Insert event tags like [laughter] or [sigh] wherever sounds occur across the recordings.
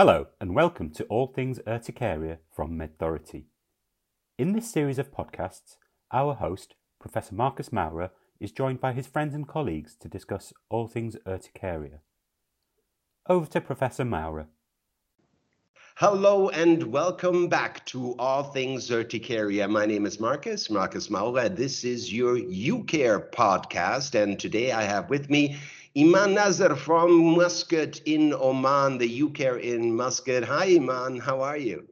Hello, and welcome to All Things Urticaria from MedThority. In this series of podcasts, our host, Professor Marcus Maurer, is joined by his friends and colleagues to discuss all things urticaria. Over to Professor Maurer. Hello and welcome back to All Things Urticaria. My name is Marcus, Marcus Maurer. This is your UCare podcast, and today I have with me Iman Nasser from Muscat in Oman, the UCare in Muscat. Hi, Iman. How are you?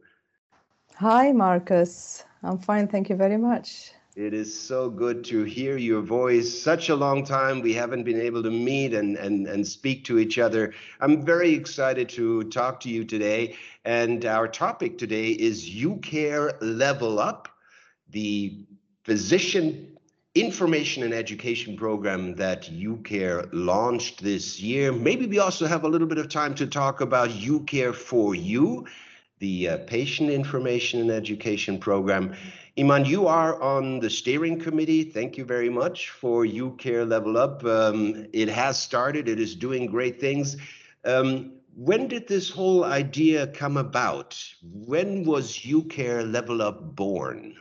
Hi, Marcus. I'm fine. Thank you very much. It is so good to hear your voice. Such a long time we haven't been able to meet and, and, and speak to each other. I'm very excited to talk to you today. And our topic today is UCare Level Up, the physician information and education program that UCare launched this year. Maybe we also have a little bit of time to talk about UCare for You, the uh, patient information and education program. Iman, you are on the steering committee. Thank you very much for UCare Level Up. Um, it has started, it is doing great things. Um, when did this whole idea come about? When was UCare Level Up born?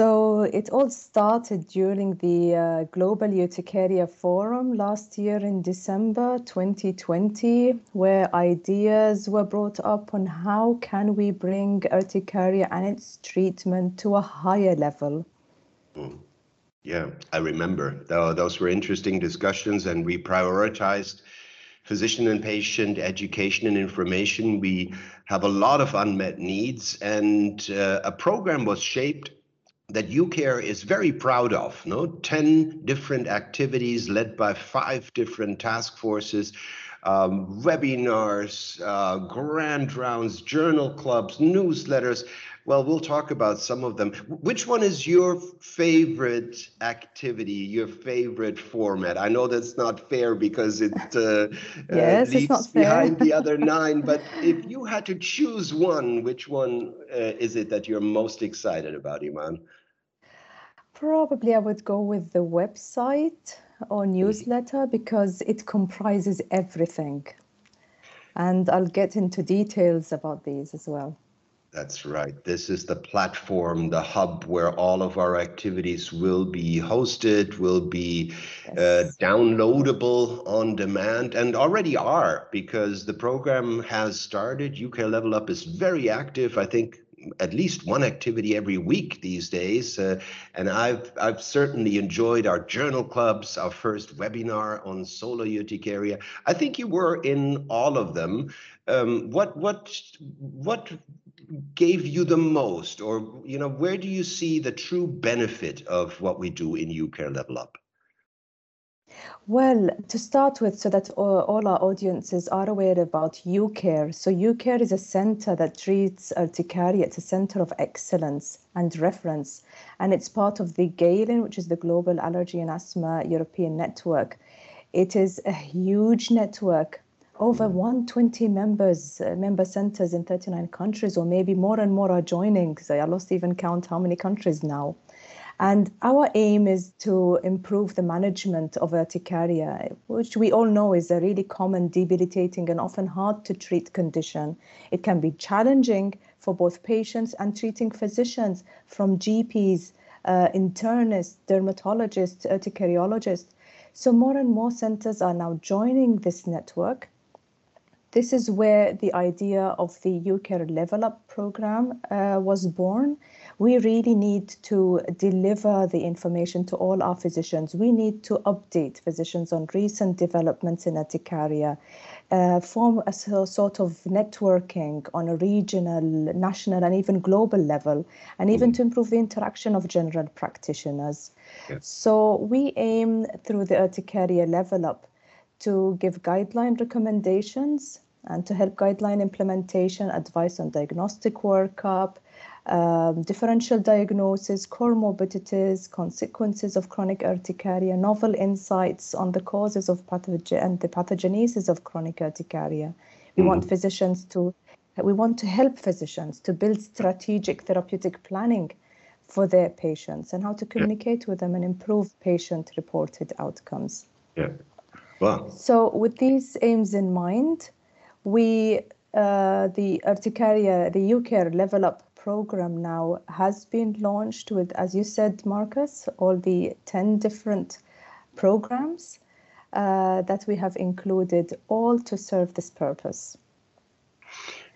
So it all started during the uh, Global Urticaria Forum last year in December 2020, where ideas were brought up on how can we bring urticaria and its treatment to a higher level. Mm. Yeah, I remember. Those were interesting discussions, and we prioritized physician and patient education and information. We have a lot of unmet needs, and uh, a program was shaped that UCare is very proud of. No, 10 different activities led by five different task forces, um, webinars, uh, grand rounds, journal clubs, newsletters. Well, we'll talk about some of them. Which one is your favorite activity, your favorite format? I know that's not fair because it [laughs] uh, yes, uh, leaves behind the other [laughs] nine. But if you had to choose one, which one uh, is it that you're most excited about, Iman? Probably I would go with the website or mm-hmm. newsletter because it comprises everything. And I'll get into details about these as well. That's right. This is the platform, the hub where all of our activities will be hosted, will be uh, yes. uh, downloadable on demand, and already are because the program has started. UCare Level Up is very active. I think at least one activity every week these days. Uh, and I've I've certainly enjoyed our journal clubs, our first webinar on solar urticaria. I think you were in all of them. Um, what what what gave you the most, or you know, where do you see the true benefit of what we do in UCare Level Up? Well, to start with, so that all our audiences are aware about UCare. So UCare is a center that treats urticaria. It's a center of excellence and reference, and it's part of the GALEN, which is the Global Allergy and Asthma European Network. It is a huge network over 120 members, uh, member centers in 39 countries, or maybe more and more are joining. So I lost even count how many countries now. And our aim is to improve the management of urticaria, which we all know is a really common, debilitating, and often hard to treat condition. It can be challenging for both patients and treating physicians, from GPs, uh, internists, dermatologists, urticariologists. So, more and more centers are now joining this network. This is where the idea of the UCare Level Up program uh, was born we really need to deliver the information to all our physicians. We need to update physicians on recent developments in urticaria, uh, form a sort of networking on a regional, national, and even global level, and even mm. to improve the interaction of general practitioners. Yes. So we aim through the urticaria level up to give guideline recommendations and to help guideline implementation, advice on diagnostic workup, um, differential diagnosis, comorbidities, consequences of chronic urticaria, novel insights on the causes of pathogen and the pathogenesis of chronic urticaria. We mm. want physicians to we want to help physicians to build strategic therapeutic planning for their patients and how to communicate yeah. with them and improve patient reported outcomes. Yeah. Wow. So with these aims in mind, we uh, the urticaria, the UCare Level Up program now has been launched with, as you said, Marcus, all the 10 different programs uh, that we have included, all to serve this purpose.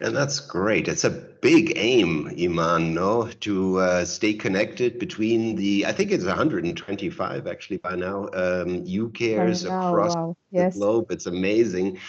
And that's great. It's a big aim, Iman, no, to uh, stay connected between the, I think it's 125 actually by now, um, UCares now, across wow. the globe. It's amazing.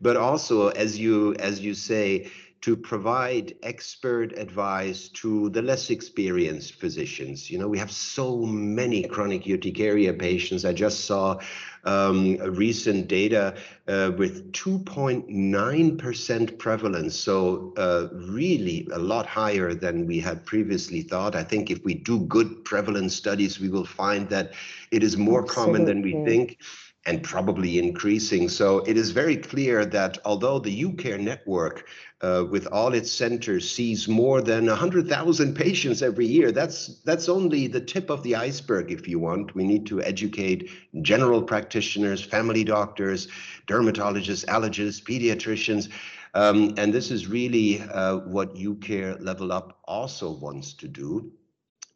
But also, as you as you say, to provide expert advice to the less experienced physicians. You know, we have so many chronic urticaria patients. I just saw um, recent data uh, with 2.9% prevalence. So, uh, really a lot higher than we had previously thought. I think if we do good prevalence studies, we will find that it is more Absolutely. common than we think and probably increasing. So it is very clear that although the UCare network, uh, with all its centers, sees more than 100,000 patients every year, that's that's only the tip of the iceberg. If you want, we need to educate general practitioners, family doctors, dermatologists, allergists, pediatricians. Um, and this is really uh, what UCare Level Up also wants to do.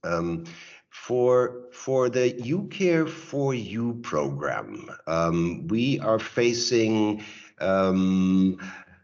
Um, for for the UCare for You program, um, we are facing um,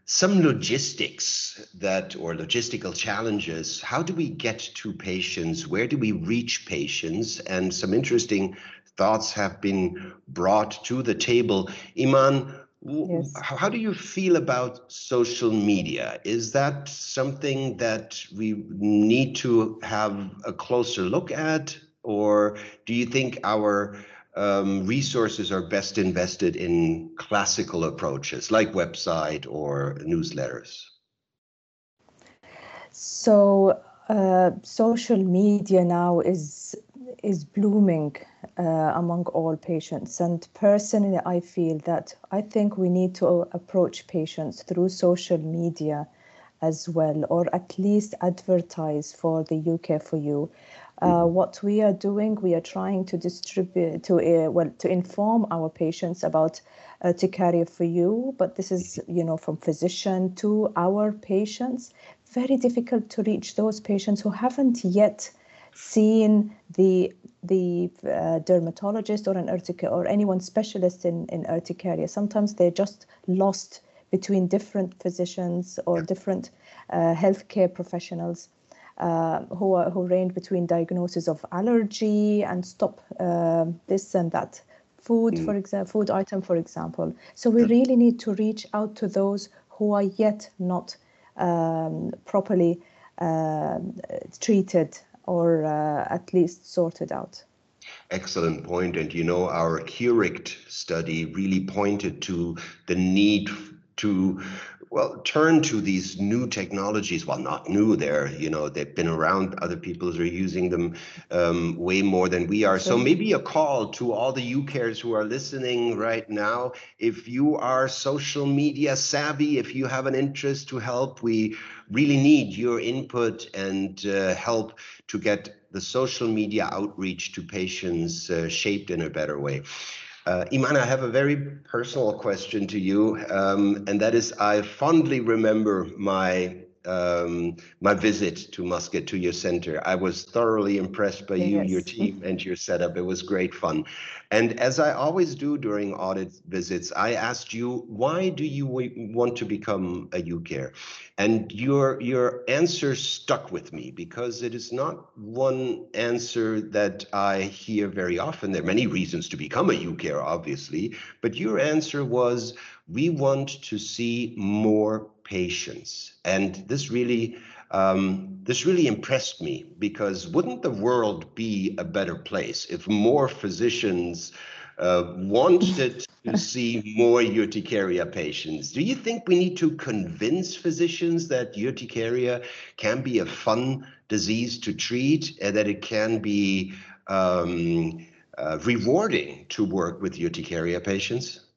some logistics that or logistical challenges. How do we get to patients? Where do we reach patients? And some interesting thoughts have been brought to the table. Iman, Yes. How do you feel about social media? Is that something that we need to have a closer look at? Or do you think our um, resources are best invested in classical approaches like website or newsletters? So, uh, social media now is is blooming uh, among all patients. And personally, I feel that I think we need to approach patients through social media as well, or at least advertise for the UCare for You. Uh, mm-hmm. what we are doing, we are trying to distribute to uh, well to inform our patients about uh, Urticaria for You, but this is you know from physician to our patients. Very difficult to reach those patients who haven't yet seen the the uh, dermatologist or an urtica or anyone specialist in in urticaria. Sometimes they're just lost between different physicians or different uh, healthcare professionals uh, who are, who range between diagnosis of allergy and stop uh, this and that food, mm. for example, food item, for example. So we really need to reach out to those who are yet not um, properly uh, treated or uh, at least sorted out. Excellent point. And you know, our Curict study really pointed to the need to well turn to these new technologies. Well not new they're you know they've been around. Other people are using them um, way more than we are. So maybe a call to all the ucares who are listening right now. If you are social media savvy if you have an interest to help we really need your input and uh, help to get the social media outreach to patients uh, shaped in a better way uh, Iman, I have a very personal question to you, um, and that is I fondly remember my um, my visit to Muscat to your center. I was thoroughly impressed by you, your [laughs] team, and your setup. It was great fun. And as I always do during audit visits, I asked you, why do you want to become a UCare? And your your answer stuck with me because it is not one answer that I hear very often. There are many reasons to become a UCare, obviously, but your answer was, we want to see more patients. And this really um, this really impressed me because wouldn't the world be a better place if more physicians uh, wanted to [laughs] see more urticaria patients? Do you think we need to convince physicians that urticaria can be a fun disease to treat and that it can be um, uh, rewarding to work with urticaria patients?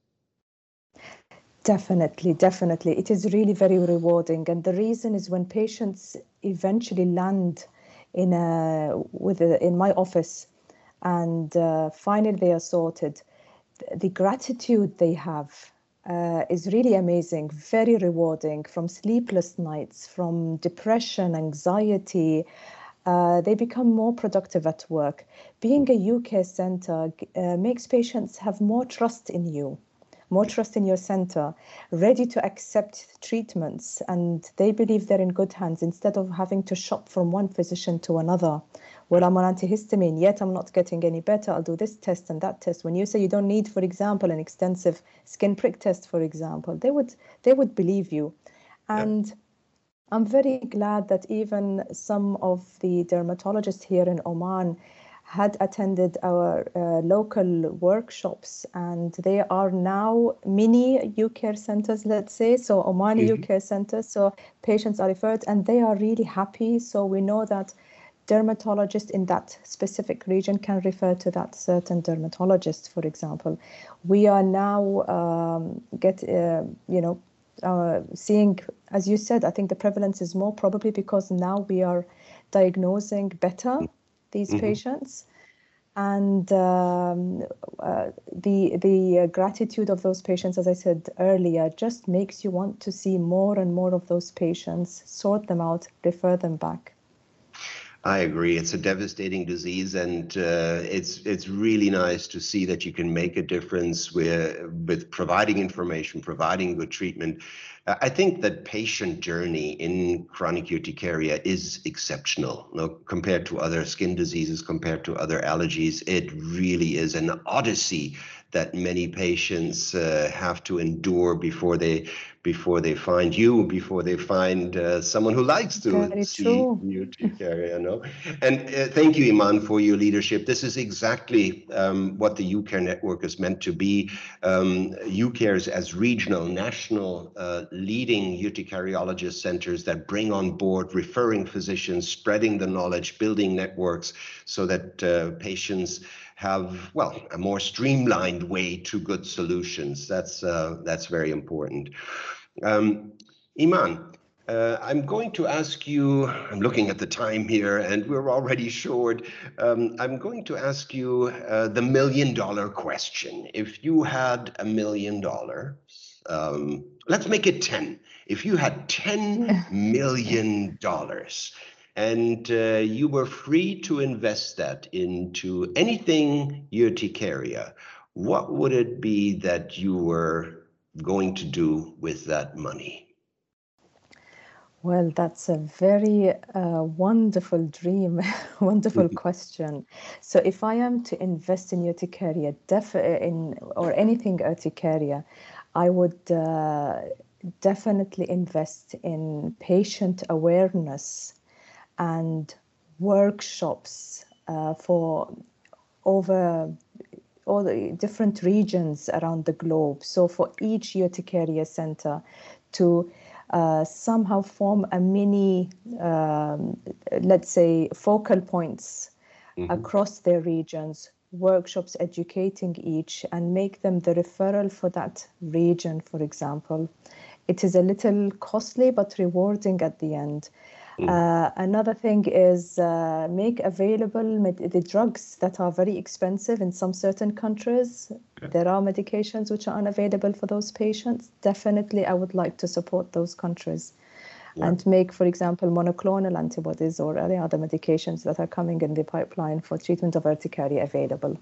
Definitely, definitely. It is really very rewarding. And the reason is when patients eventually land in a with a, in my office and uh, finally they are sorted, the gratitude they have uh, is really amazing, very rewarding from sleepless nights, from depression, anxiety. Uh, they become more productive at work. Being a UCare center uh, makes patients have more trust in you, more trust in your center, ready to accept treatments, and they believe they're in good hands instead of having to shop from one physician to another well, I'm on antihistamine, yet I'm not getting any better. I'll do this test and that test. When you say you don't need, for example, an extensive skin prick test, for example, they would they would believe you. And yeah. I'm very glad that even some of the dermatologists here in Oman had attended our uh, local workshops and they are now mini UCare centers, let's say, so Omani mm-hmm. UCare centers. So patients are referred and they are really happy. So we know that dermatologist in that specific region can refer to that certain dermatologist, for example. We are now um, get uh, you know uh, seeing, as you said, I think the prevalence is more probably because now we are diagnosing better these mm-hmm. patients. And um, uh, the the uh, gratitude of those patients, as I said earlier, just makes you want to see more and more of those patients, sort them out, refer them back. I agree. It's a devastating disease, and uh, it's it's really nice to see that you can make a difference with with providing information, providing good treatment. I think that patient journey in chronic urticaria is exceptional you know, compared to other skin diseases, compared to other allergies. It really is an odyssey that many patients uh, have to endure before they before they find you, before they find uh, someone who likes to Very see true. urticaria. No, and uh, thank you, Iman, for your leadership. This is exactly um, what the UCare network is meant to be. Um, UCares as regional, national, uh, leading urticariologist centers that bring on board referring physicians, spreading the knowledge, building networks, so that uh, patients have well a more streamlined way to good solutions. That's uh, that's very important. Um, Iman, uh, I'm going to ask you. I'm looking at the time here, and we're already short. Um, I'm going to ask you uh, the million dollar question. If you had a million dollars, um, let's make it ten. If you had ten [laughs] million dollars and uh, you were free to invest that into anything urticaria, what would it be that you were going to do with that money? Well, that's a very uh, wonderful dream, [laughs] wonderful [laughs] question. So, if I am to invest in urticaria, def- in or anything urticaria, I would uh, definitely invest in patient awareness and workshops uh, for over all the different regions around the globe. So for each urticaria center to uh, somehow form a mini, um, let's say, focal points mm-hmm. across their regions, workshops educating each and make them the referral for that region, for example. It is a little costly but rewarding at the end. Mm. Uh, another thing is uh, make available med- the drugs that are very expensive in some certain countries. Okay. There are medications which are unavailable for those patients. Definitely, I would like to support those countries yeah. and make, for example, monoclonal antibodies or any other medications that are coming in the pipeline for treatment of urticaria available.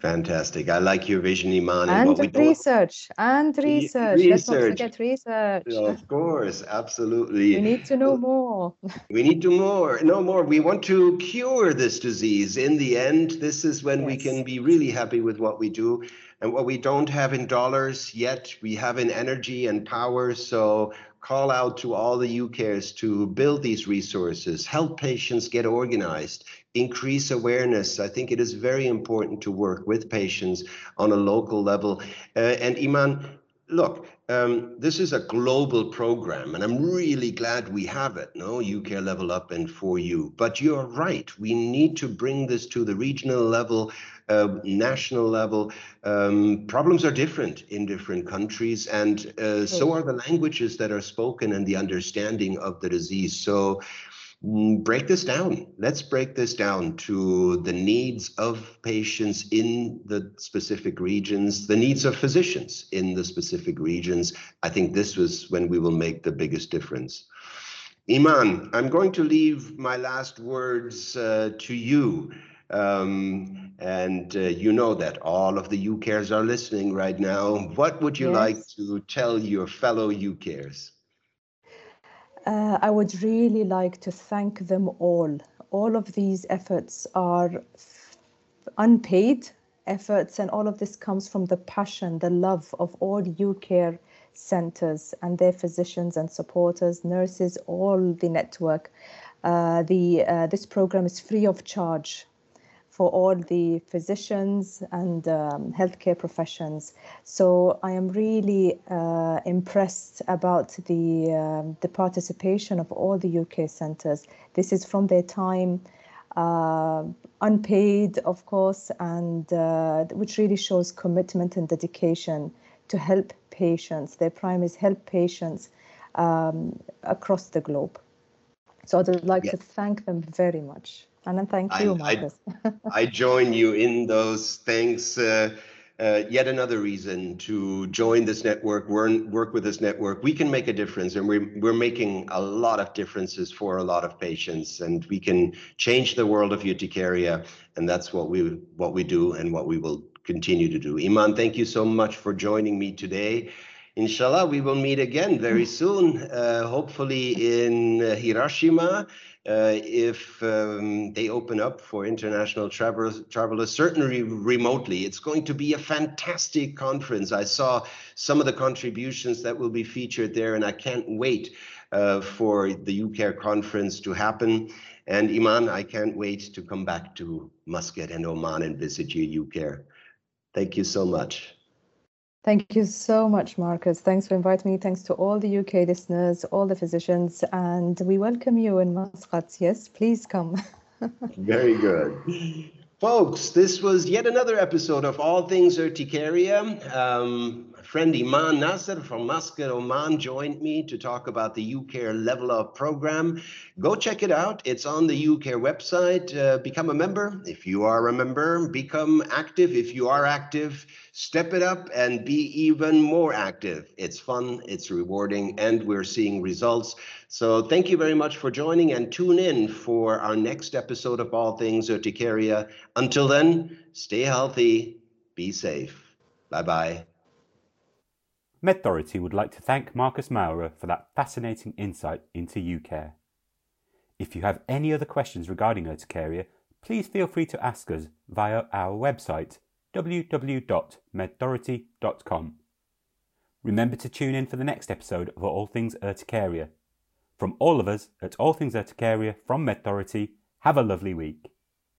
Fantastic. I like your vision, Iman. And, and research. And research. research. Let's not forget research. Of course, absolutely. We need to know more. we need to more, know more. We want to cure this disease. In the end, this is when yes. we can be really happy with what we do. And what we don't have in dollars yet, we have in energy and power. So call out to all the UCares to build these resources, help patients get organized, increase awareness. I think it is very important to work with patients on a local level. Uh, and Iman, look, um, this is a global program, and I'm really glad we have it. No, UCare Level Up and for you. But you're right. We need to bring this to the regional level, uh, national level. Um, problems are different in different countries, and uh, so are the languages that are spoken and the understanding of the disease. So break this down. Let's break this down to the needs of patients in the specific regions, the needs of physicians in the specific regions. I think this was when we will make the biggest difference. Iman, I'm going to leave my last words uh, to you. Um, and uh, you know that all of the UCares are listening right now. What would you yes. like to tell your fellow UCares? Uh, I would really like to thank them all. All of these efforts are unpaid efforts, and all of this comes from the passion, the love of all UCare centers and their physicians and supporters, nurses, all the network. Uh, the uh, this program is free of charge for all the physicians and um, healthcare professions. So I am really uh, impressed about the um, the participation of all the UCare centres. This is from their time. Uh, unpaid, of course, and uh, which really shows commitment and dedication to help patients. Their prime is help patients um, across the globe. So I'd like to thank them very much. And thank you, Marcus. I, [laughs] I, join you in those thanks. Uh, uh, yet another reason to join this network, work with this network. We can make a difference, and we're we're making a lot of differences for a lot of patients, and we can change the world of urticaria, and that's what we what we do and what we will continue to do. Iman, thank you so much for joining me today. Inshallah, we will meet again very soon, uh, hopefully in uh, Hiroshima uh, if um, they open up for international travelers, travelers, certainly remotely. It's going to be a fantastic conference. I saw some of the contributions that will be featured there, and I can't wait uh, for the UCARE conference to happen. And Iman, I can't wait to come back to Muscat and Oman and visit you, UCARE. Thank you so much. Thank you so much, Marcus. Thanks for inviting me. Thanks to all the UCare listeners, all the physicians, and we welcome you in Muscat. Yes, please come. [laughs] Very good. Folks, this was yet another episode of All Things Urticaria. Um, friend Iman Nasser from Muscat, Oman joined me to talk about the UCare Level Up program. Go check it out. It's on the UCare website. Uh, become a member. If you are a member, become active. If you are active, step it up and be even more active. It's fun, it's rewarding, and we're seeing results. So thank you very much for joining and tune in for our next episode of All Things Urticaria. Until then, stay healthy, be safe. Bye bye. MedThority would like to thank Marcus Maurer for that fascinating insight into UCare. If you have any other questions regarding urticaria, please feel free to ask us via our website www.medthority.com. Remember to tune in for the next episode of All Things Urticaria. From all of us at All Things Urticaria from MedThority, have a lovely week.